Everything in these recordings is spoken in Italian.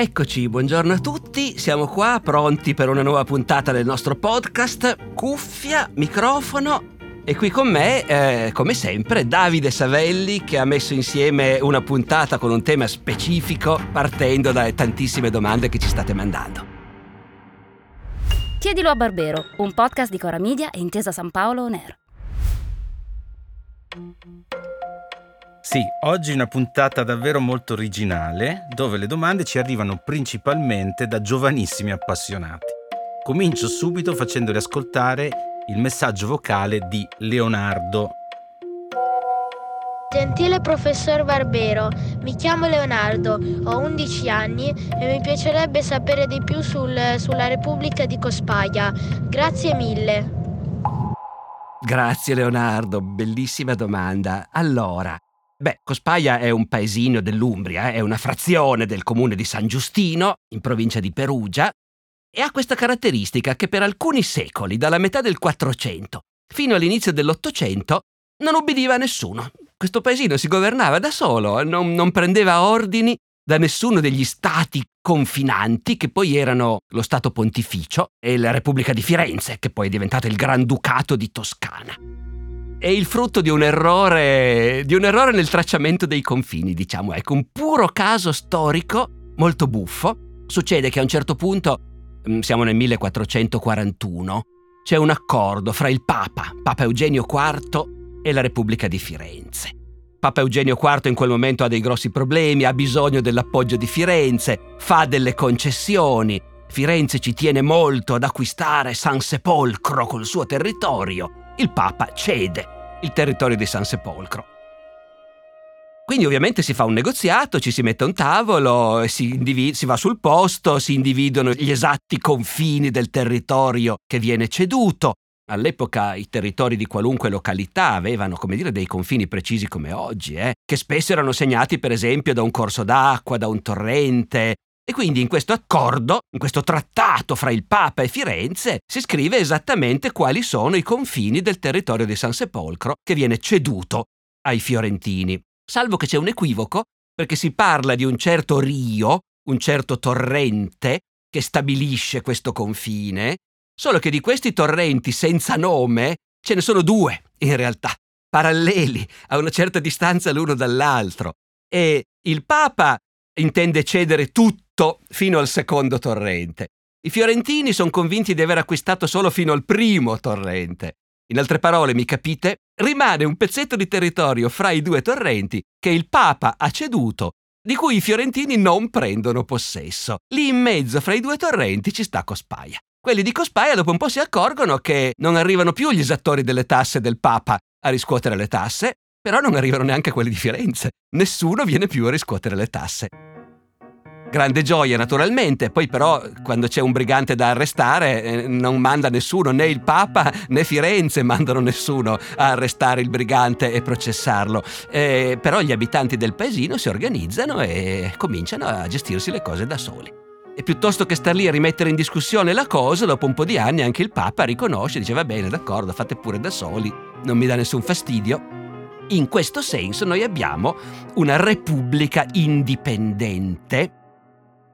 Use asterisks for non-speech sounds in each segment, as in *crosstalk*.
Eccoci, buongiorno a tutti, siamo qua pronti per una nuova puntata del nostro podcast, cuffia, microfono e qui con me, eh, come sempre, Davide Savelli che ha messo insieme una puntata con un tema specifico partendo dalle tantissime domande che ci state mandando. Chiedilo a Barbero, un podcast di Cora Media e Intesa San Paolo On Air. Sì, oggi una puntata davvero molto originale, dove le domande ci arrivano principalmente da giovanissimi appassionati. Comincio subito facendoli ascoltare il messaggio vocale di Leonardo. Gentile professor Barbero, mi chiamo Leonardo, ho 11 anni e mi piacerebbe sapere di più sul, sulla Repubblica di Cospaia. Grazie mille. Grazie Leonardo, bellissima domanda. Allora, Beh, Cospaia è un paesino dell'Umbria, eh, è una frazione del comune di San Giustino, in provincia di Perugia, e ha questa caratteristica che per alcuni secoli, dalla metà del 400 fino all'inizio dell'Ottocento, non ubbidiva a nessuno. Questo paesino si governava da solo, non, non prendeva ordini da nessuno degli stati confinanti, che poi erano lo Stato Pontificio e la Repubblica di Firenze, che poi è diventata il Granducato di Toscana è il frutto di un errore, di un errore nel tracciamento dei confini, diciamo, ecco, un puro caso storico molto buffo. Succede che a un certo punto, mm, siamo nel 1441, c'è un accordo fra il Papa, Papa Eugenio IV, e la Repubblica di Firenze. Papa Eugenio IV in quel momento ha dei grossi problemi, ha bisogno dell'appoggio di Firenze, fa delle concessioni. Firenze ci tiene molto ad acquistare San Sepolcro col suo territorio il Papa cede il territorio di San Sepolcro. Quindi ovviamente si fa un negoziato, ci si mette a un tavolo, si, individ- si va sul posto, si individuano gli esatti confini del territorio che viene ceduto. All'epoca i territori di qualunque località avevano, come dire, dei confini precisi come oggi, eh? che spesso erano segnati per esempio da un corso d'acqua, da un torrente, e quindi in questo accordo, in questo trattato fra il Papa e Firenze, si scrive esattamente quali sono i confini del territorio di San Sepolcro che viene ceduto ai fiorentini. Salvo che c'è un equivoco, perché si parla di un certo rio, un certo torrente, che stabilisce questo confine, solo che di questi torrenti senza nome ce ne sono due, in realtà, paralleli, a una certa distanza l'uno dall'altro. E il Papa intende cedere tutto fino al secondo torrente. I fiorentini sono convinti di aver acquistato solo fino al primo torrente. In altre parole, mi capite? Rimane un pezzetto di territorio fra i due torrenti che il Papa ha ceduto, di cui i fiorentini non prendono possesso. Lì in mezzo fra i due torrenti ci sta Cospaia. Quelli di Cospaia dopo un po' si accorgono che non arrivano più gli esattori delle tasse del Papa a riscuotere le tasse, però non arrivano neanche quelli di Firenze. Nessuno viene più a riscuotere le tasse. Grande gioia naturalmente, poi però quando c'è un brigante da arrestare eh, non manda nessuno, né il Papa né Firenze mandano nessuno a arrestare il brigante e processarlo. Eh, però gli abitanti del paesino si organizzano e cominciano a gestirsi le cose da soli. E piuttosto che star lì a rimettere in discussione la cosa, dopo un po' di anni anche il Papa riconosce, dice va bene, d'accordo, fate pure da soli, non mi dà nessun fastidio. In questo senso noi abbiamo una repubblica indipendente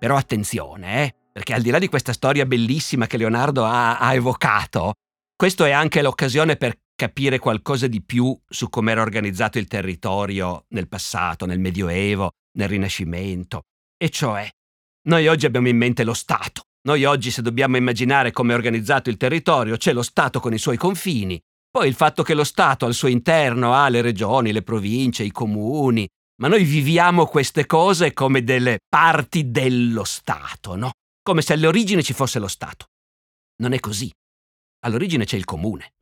però attenzione, eh, perché al di là di questa storia bellissima che Leonardo ha, ha evocato, questo è anche l'occasione per capire qualcosa di più su come era organizzato il territorio nel passato, nel Medioevo, nel Rinascimento. E cioè, noi oggi abbiamo in mente lo Stato. Noi oggi se dobbiamo immaginare come è organizzato il territorio, c'è lo Stato con i suoi confini, poi il fatto che lo Stato al suo interno ha le regioni, le province, i comuni, ma noi viviamo queste cose come delle parti dello Stato, no? Come se all'origine ci fosse lo Stato. Non è così. All'origine c'è il comune.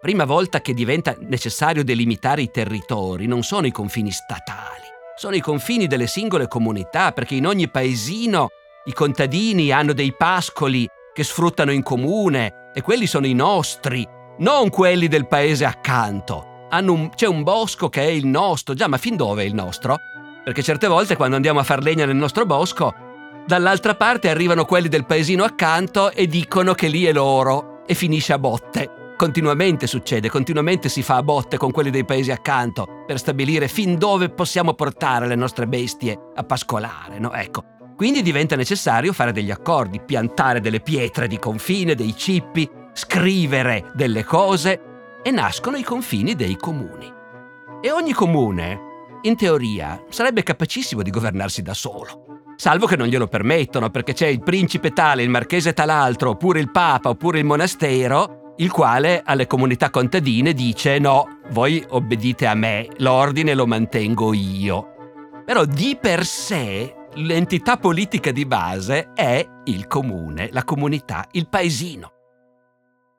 Prima volta che diventa necessario delimitare i territori non sono i confini statali, sono i confini delle singole comunità, perché in ogni paesino i contadini hanno dei pascoli che sfruttano in comune e quelli sono i nostri, non quelli del paese accanto un, c'è un bosco che è il nostro. Già, ma fin dove è il nostro? Perché certe volte quando andiamo a far legna nel nostro bosco, dall'altra parte arrivano quelli del paesino accanto e dicono che lì è loro e finisce a botte. Continuamente succede, continuamente si fa a botte con quelli dei paesi accanto per stabilire fin dove possiamo portare le nostre bestie a pascolare, no? Ecco. Quindi diventa necessario fare degli accordi, piantare delle pietre di confine, dei cippi, scrivere delle cose e nascono i confini dei comuni. E ogni comune, in teoria, sarebbe capacissimo di governarsi da solo. Salvo che non glielo permettono, perché c'è il principe tale, il marchese tal'altro, oppure il papa, oppure il monastero, il quale alle comunità contadine dice no, voi obbedite a me, l'ordine lo mantengo io. Però di per sé l'entità politica di base è il comune, la comunità, il paesino.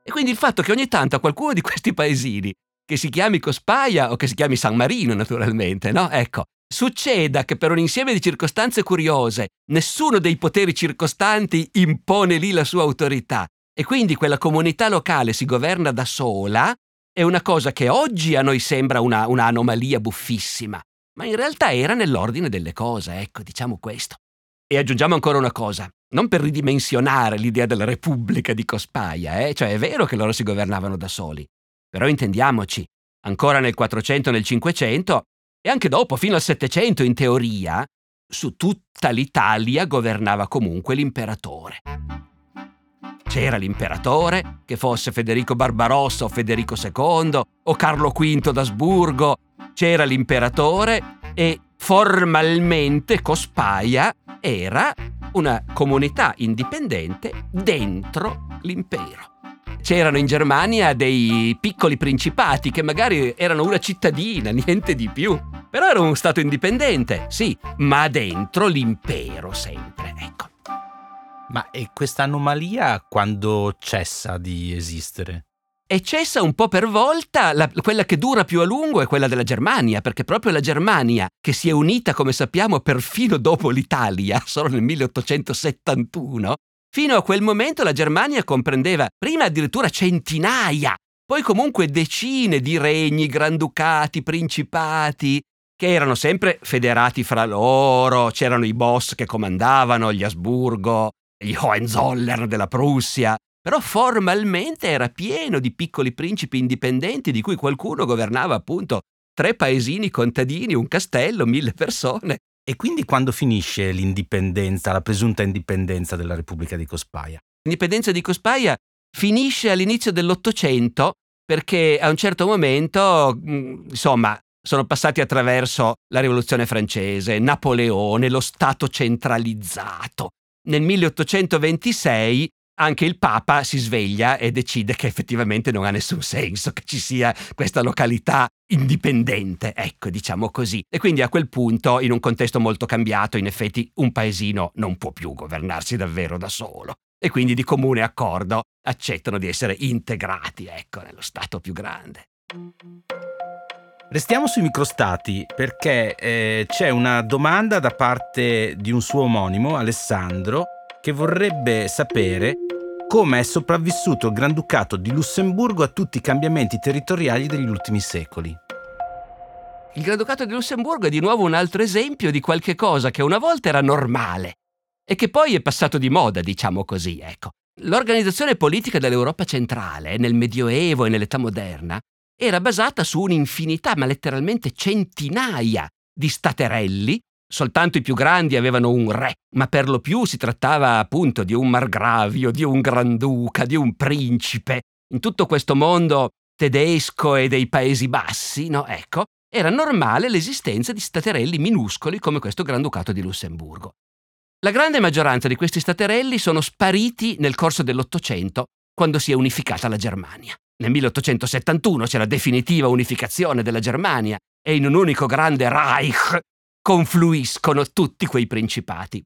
E quindi il fatto che ogni tanto a qualcuno di questi paesini, che si chiami Cospaia o che si chiami San Marino naturalmente, no? Ecco, succeda che per un insieme di circostanze curiose nessuno dei poteri circostanti impone lì la sua autorità e quindi quella comunità locale si governa da sola, è una cosa che oggi a noi sembra una, un'anomalia buffissima, ma in realtà era nell'ordine delle cose, ecco, diciamo questo. E aggiungiamo ancora una cosa non per ridimensionare l'idea della Repubblica di Cospaia, eh? cioè è vero che loro si governavano da soli, però intendiamoci, ancora nel 400 e nel 500 e anche dopo, fino al 700 in teoria, su tutta l'Italia governava comunque l'imperatore. C'era l'imperatore, che fosse Federico Barbarossa o Federico II o Carlo V d'Asburgo, c'era l'imperatore e formalmente Cospaia era una comunità indipendente dentro l'impero. C'erano in Germania dei piccoli principati che magari erano una cittadina, *laughs* niente di più. Però era uno stato indipendente, sì, ma dentro l'impero sempre, ecco. Ma e questa anomalia quando cessa di esistere? E cessa un po' per volta, la, quella che dura più a lungo è quella della Germania, perché proprio la Germania, che si è unita, come sappiamo, perfino dopo l'Italia, *laughs* solo nel 1871, fino a quel momento la Germania comprendeva prima addirittura centinaia, poi comunque decine di regni, granducati, principati, che erano sempre federati fra loro, c'erano i boss che comandavano, gli Asburgo, gli Hohenzollern della Prussia, però formalmente era pieno di piccoli principi indipendenti di cui qualcuno governava appunto tre paesini contadini, un castello, mille persone. E quindi quando finisce l'indipendenza, la presunta indipendenza della Repubblica di Cospaia? L'indipendenza di Cospaia finisce all'inizio dell'Ottocento perché a un certo momento, mm, insomma, sono passati attraverso la Rivoluzione francese, Napoleone, lo Stato centralizzato. Nel 1826 anche il Papa si sveglia e decide che effettivamente non ha nessun senso che ci sia questa località indipendente, ecco, diciamo così. E quindi a quel punto, in un contesto molto cambiato, in effetti un paesino non può più governarsi davvero da solo. E quindi di comune accordo accettano di essere integrati, ecco, nello Stato più grande. Restiamo sui microstati perché eh, c'è una domanda da parte di un suo omonimo, Alessandro, che vorrebbe sapere come è sopravvissuto il Granducato di Lussemburgo a tutti i cambiamenti territoriali degli ultimi secoli. Il Granducato di Lussemburgo è di nuovo un altro esempio di qualche cosa che una volta era normale e che poi è passato di moda, diciamo così, ecco. L'organizzazione politica dell'Europa centrale, nel Medioevo e nell'età moderna, era basata su un'infinità, ma letteralmente centinaia di staterelli Soltanto i più grandi avevano un re, ma per lo più si trattava appunto di un margravio, di un granduca, di un principe. In tutto questo mondo tedesco e dei Paesi Bassi, no? Ecco, era normale l'esistenza di staterelli minuscoli come questo Granducato di Lussemburgo. La grande maggioranza di questi staterelli sono spariti nel corso dell'Ottocento, quando si è unificata la Germania. Nel 1871 c'è la definitiva unificazione della Germania e in un unico grande Reich confluiscono tutti quei principati.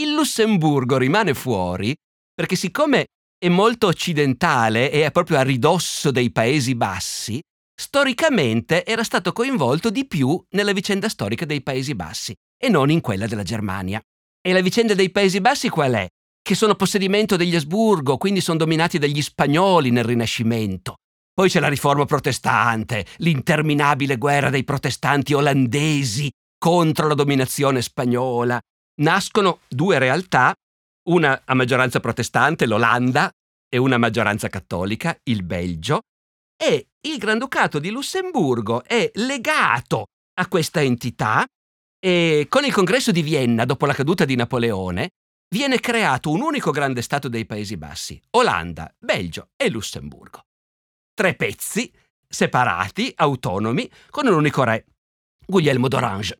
Il Lussemburgo rimane fuori perché siccome è molto occidentale e è proprio a ridosso dei Paesi Bassi, storicamente era stato coinvolto di più nella vicenda storica dei Paesi Bassi e non in quella della Germania. E la vicenda dei Paesi Bassi qual è? Che sono possedimento degli Asburgo, quindi sono dominati dagli spagnoli nel Rinascimento. Poi c'è la riforma protestante, l'interminabile guerra dei protestanti olandesi contro la dominazione spagnola. Nascono due realtà, una a maggioranza protestante, l'Olanda, e una a maggioranza cattolica, il Belgio, e il Granducato di Lussemburgo è legato a questa entità E con il congresso di Vienna, dopo la caduta di Napoleone, viene creato un unico grande Stato dei Paesi Bassi, Olanda, Belgio e Lussemburgo. Tre pezzi, separati, autonomi, con un unico re, Guglielmo d'Orange.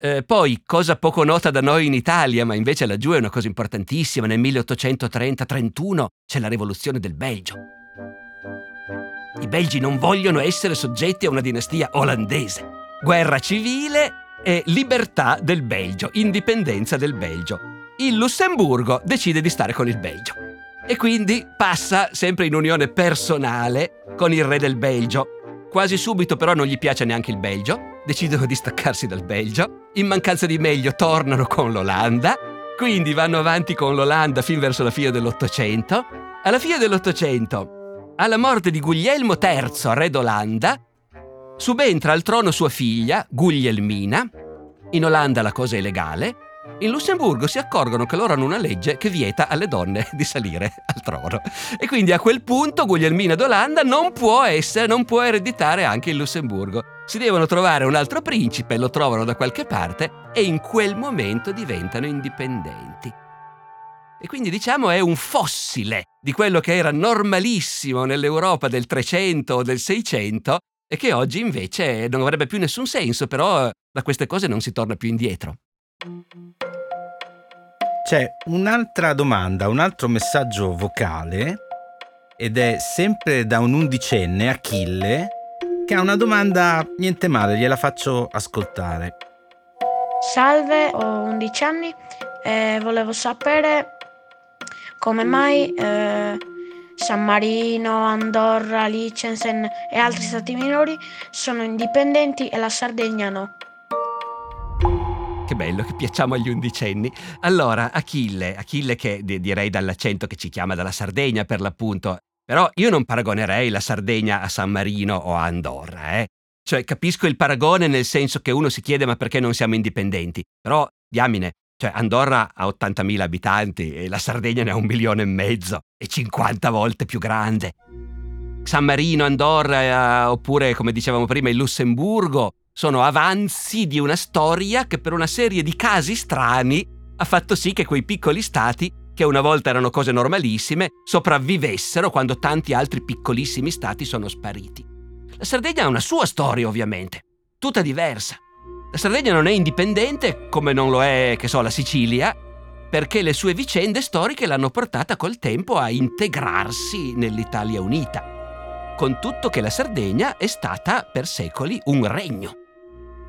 Eh, poi, cosa poco nota da noi in Italia, ma invece laggiù è una cosa importantissima, nel 1830-31 c'è la rivoluzione del Belgio. I belgi non vogliono essere soggetti a una dinastia olandese. Guerra civile e libertà del Belgio, indipendenza del Belgio. Il Lussemburgo decide di stare con il Belgio e quindi passa sempre in unione personale con il re del Belgio. Quasi subito però non gli piace neanche il Belgio, decidono di staccarsi dal Belgio, in mancanza di meglio tornano con l'Olanda, quindi vanno avanti con l'Olanda fin verso la fine dell'Ottocento. Alla fine dell'Ottocento, alla morte di Guglielmo III, re d'Olanda, subentra al trono sua figlia, Guglielmina. In Olanda la cosa è legale, in Lussemburgo si accorgono che loro hanno una legge che vieta alle donne di salire al trono. E quindi a quel punto Guglielmina d'Olanda non può essere, non può ereditare anche il Lussemburgo. Si devono trovare un altro principe, lo trovano da qualche parte e in quel momento diventano indipendenti. E quindi diciamo è un fossile di quello che era normalissimo nell'Europa del 300 o del 600 e che oggi invece non avrebbe più nessun senso, però da queste cose non si torna più indietro. C'è un'altra domanda, un altro messaggio vocale ed è sempre da un undicenne, Achille, che ha una domanda niente male, gliela faccio ascoltare. Salve, ho 11 anni e volevo sapere come mai eh, San Marino, Andorra, Liechtenstein e altri stati minori sono indipendenti e la Sardegna no. Che bello, che piacciamo agli undicenni. Allora, Achille, Achille che direi dall'accento che ci chiama dalla Sardegna per l'appunto, però io non paragonerei la Sardegna a San Marino o a Andorra, eh. Cioè, capisco il paragone nel senso che uno si chiede ma perché non siamo indipendenti, però, diamine, cioè Andorra ha 80.000 abitanti e la Sardegna ne ha un milione e mezzo, è 50 volte più grande. San Marino, Andorra, eh, oppure come dicevamo prima il Lussemburgo, sono avanzi di una storia che per una serie di casi strani ha fatto sì che quei piccoli stati, che una volta erano cose normalissime, sopravvivessero quando tanti altri piccolissimi stati sono spariti. La Sardegna ha una sua storia, ovviamente, tutta diversa. La Sardegna non è indipendente, come non lo è, che so, la Sicilia, perché le sue vicende storiche l'hanno portata col tempo a integrarsi nell'Italia unita. Con tutto che la Sardegna è stata per secoli un regno.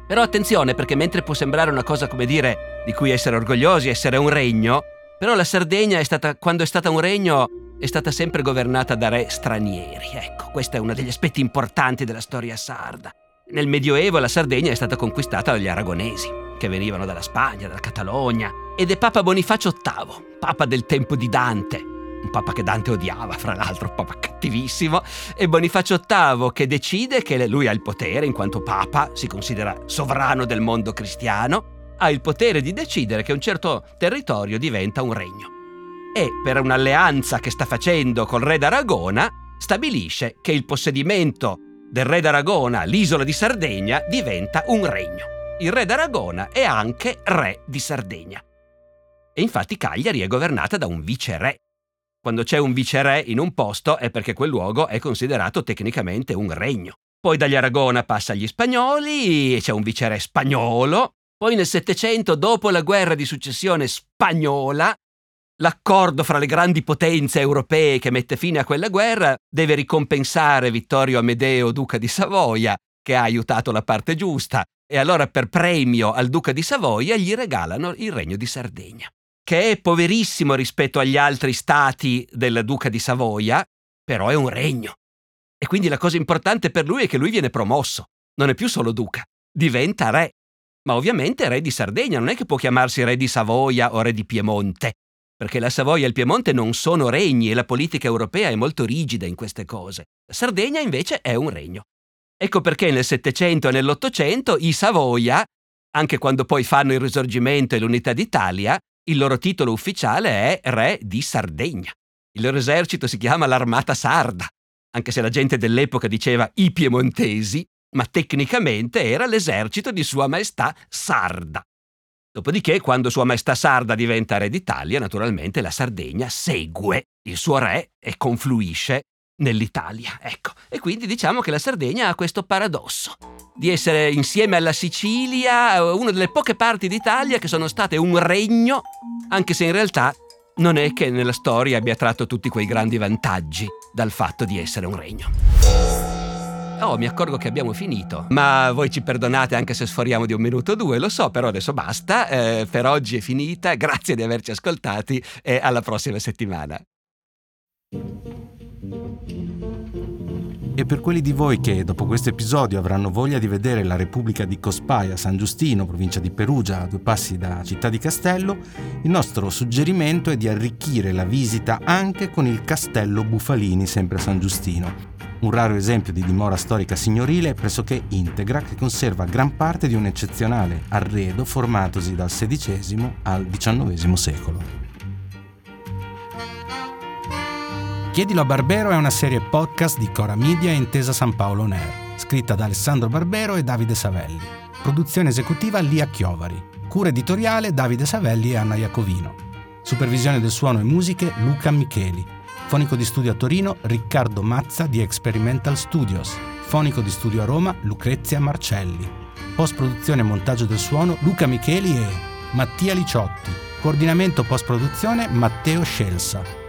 Però attenzione perché mentre può sembrare una cosa come dire di cui essere orgogliosi, essere un regno, però la Sardegna è stata, quando è stata un regno, è stata sempre governata da re stranieri. Ecco, questo è uno degli aspetti importanti della storia sarda. Nel Medioevo la Sardegna è stata conquistata dagli aragonesi, che venivano dalla Spagna, dalla Catalogna, ed è Papa Bonifacio VIII, papa del tempo di Dante, un papa che Dante odiava, fra l'altro, un papa cattivissimo, e Bonifacio VIII che decide che lui ha il potere, in quanto papa, si considera sovrano del mondo cristiano, ha il potere di decidere che un certo territorio diventa un regno. E per un'alleanza che sta facendo col re d'Aragona, stabilisce che il possedimento del re d'Aragona, l'isola di Sardegna, diventa un regno. Il re d'Aragona è anche re di Sardegna. E infatti Cagliari è governata da un viceré, quando c'è un viceré in un posto è perché quel luogo è considerato tecnicamente un regno. Poi dagli Aragona passa agli spagnoli, c'è un viceré spagnolo. Poi nel Settecento, dopo la guerra di successione spagnola, l'accordo fra le grandi potenze europee che mette fine a quella guerra deve ricompensare Vittorio Amedeo, duca di Savoia, che ha aiutato la parte giusta, e allora per premio al duca di Savoia gli regalano il regno di Sardegna che è poverissimo rispetto agli altri stati del duca di Savoia, però è un regno. E quindi la cosa importante per lui è che lui viene promosso, non è più solo duca, diventa re. Ma ovviamente re di Sardegna, non è che può chiamarsi re di Savoia o re di Piemonte, perché la Savoia e il Piemonte non sono regni e la politica europea è molto rigida in queste cose. La Sardegna invece è un regno. Ecco perché nel Settecento e nell'Ottocento i Savoia, anche quando poi fanno il risorgimento e l'unità d'Italia, il loro titolo ufficiale è Re di Sardegna. Il loro esercito si chiama l'Armata Sarda, anche se la gente dell'epoca diceva i piemontesi, ma tecnicamente era l'esercito di Sua Maestà Sarda. Dopodiché, quando Sua Maestà Sarda diventa re d'Italia, naturalmente la Sardegna segue il suo re e confluisce nell'Italia. Ecco, e quindi diciamo che la Sardegna ha questo paradosso di essere insieme alla Sicilia una delle poche parti d'Italia che sono state un regno, anche se in realtà non è che nella storia abbia tratto tutti quei grandi vantaggi dal fatto di essere un regno. Oh, mi accorgo che abbiamo finito, ma voi ci perdonate anche se sforiamo di un minuto o due, lo so, però adesso basta, eh, per oggi è finita, grazie di averci ascoltati e alla prossima settimana. E per quelli di voi che dopo questo episodio avranno voglia di vedere la Repubblica di Cospaia, San Giustino, provincia di Perugia, a due passi da Città di Castello, il nostro suggerimento è di arricchire la visita anche con il Castello Bufalini, sempre a San Giustino. Un raro esempio di dimora storica signorile pressoché integra che conserva gran parte di un eccezionale arredo formatosi dal XVI al XIX secolo. Chiedilo a Barbero è una serie podcast di Cora Media e Intesa San Paolo Air, scritta da Alessandro Barbero e Davide Savelli. Produzione esecutiva Lia Chiovari. Cura editoriale Davide Savelli e Anna Iacovino. Supervisione del suono e musiche Luca Micheli. Fonico di studio a Torino Riccardo Mazza di Experimental Studios. Fonico di studio a Roma Lucrezia Marcelli. Post produzione e montaggio del suono Luca Micheli e Mattia Liciotti. Coordinamento post produzione Matteo Scelsa.